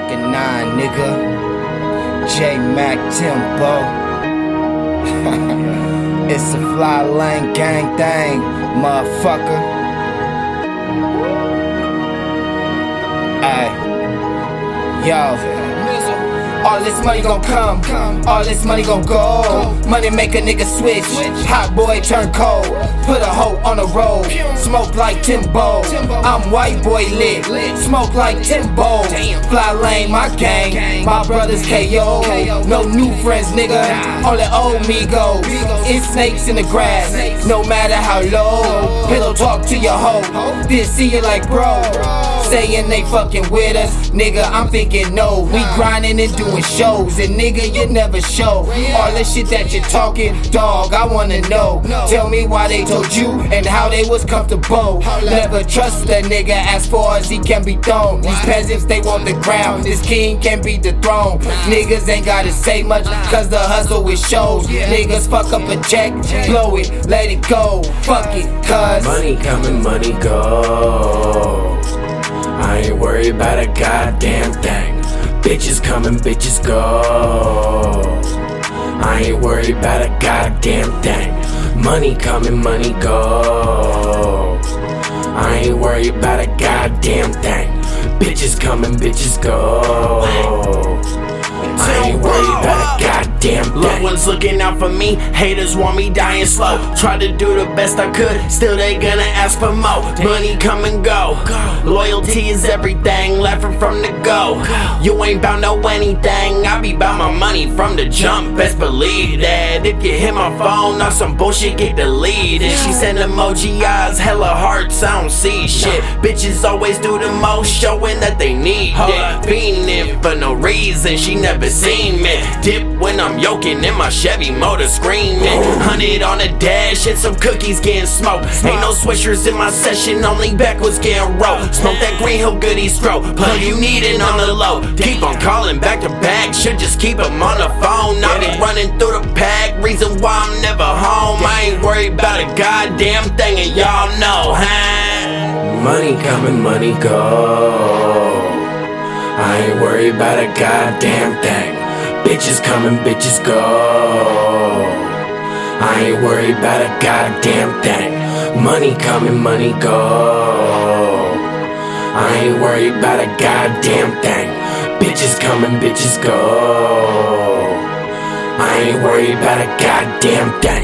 nigga. Jae Mac Timbo. it's a fly lane gang thing, motherfucker. Ay, yo. All this money gon' come, all this money gon' go. Money make a nigga switch. Hot boy turn cold. Put a hoe on the road. Smoke like Timbo. I'm white boy lit. Smoke like Timbo. Fly lane, my gang. My brothers KO. No new friends, nigga. All the old me go. It's snakes in the grass. No matter how low. Pillow talk to your hoe. Then see you like bro. Saying they fucking with us. Nigga, I'm thinking no. We grinding and doing shows, and nigga, you never show. All the shit that you're talking, dog, I wanna know. Tell me why they told you and how they was comfortable. Never trust a nigga as far as he can be thrown. These peasants, they want the crown. This king can be the throne. Niggas ain't gotta say much, cause the hustle is shows. Niggas fuck up a check, blow it, let it go. Fuck it, cuz. Money coming, money go. I ain't worried about a goddamn thing. Bitches coming, bitches go. I ain't worried about a goddamn thing. Money coming, money go. I ain't worried about a goddamn thing. Bitches coming, bitches go. I ain't worried about a goddamn thing. Loved ones looking out for me, haters want me dying slow. Try to do the best I could, still they gonna ask for more. Money come and go, loyalty is everything, laughing from the go. You ain't bout no anything, I be bout my money from the jump, best believe that. If you hit my phone, now some bullshit get deleted. She send emoji eyes, hella hearts, I don't see shit. Bitches always do the most, showing that they need it. Fiending for no reason, she never seen me. Dip when I'm yoking in my Chevy motor screaming. Hundred on the dash and some cookies getting smoked. Ain't no swishers in my session, only Backwoods getting rolled. Smoke that Green Hill goodie stroke. Plug you need it on the low. Keep on calling back to back, should just keep on the phone. Now they running through the pack, reason why I'm never home. I ain't worried about a goddamn thing, and y'all know, huh? Money coming, money go. I ain't worried about a goddamn thing. Bitches coming, bitches go. I ain't worried about a goddamn thing. Money coming, money go. I ain't worried about a goddamn thing. Bitches coming, bitches go. I ain't worried about a goddamn thing.